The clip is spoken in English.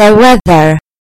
the weather.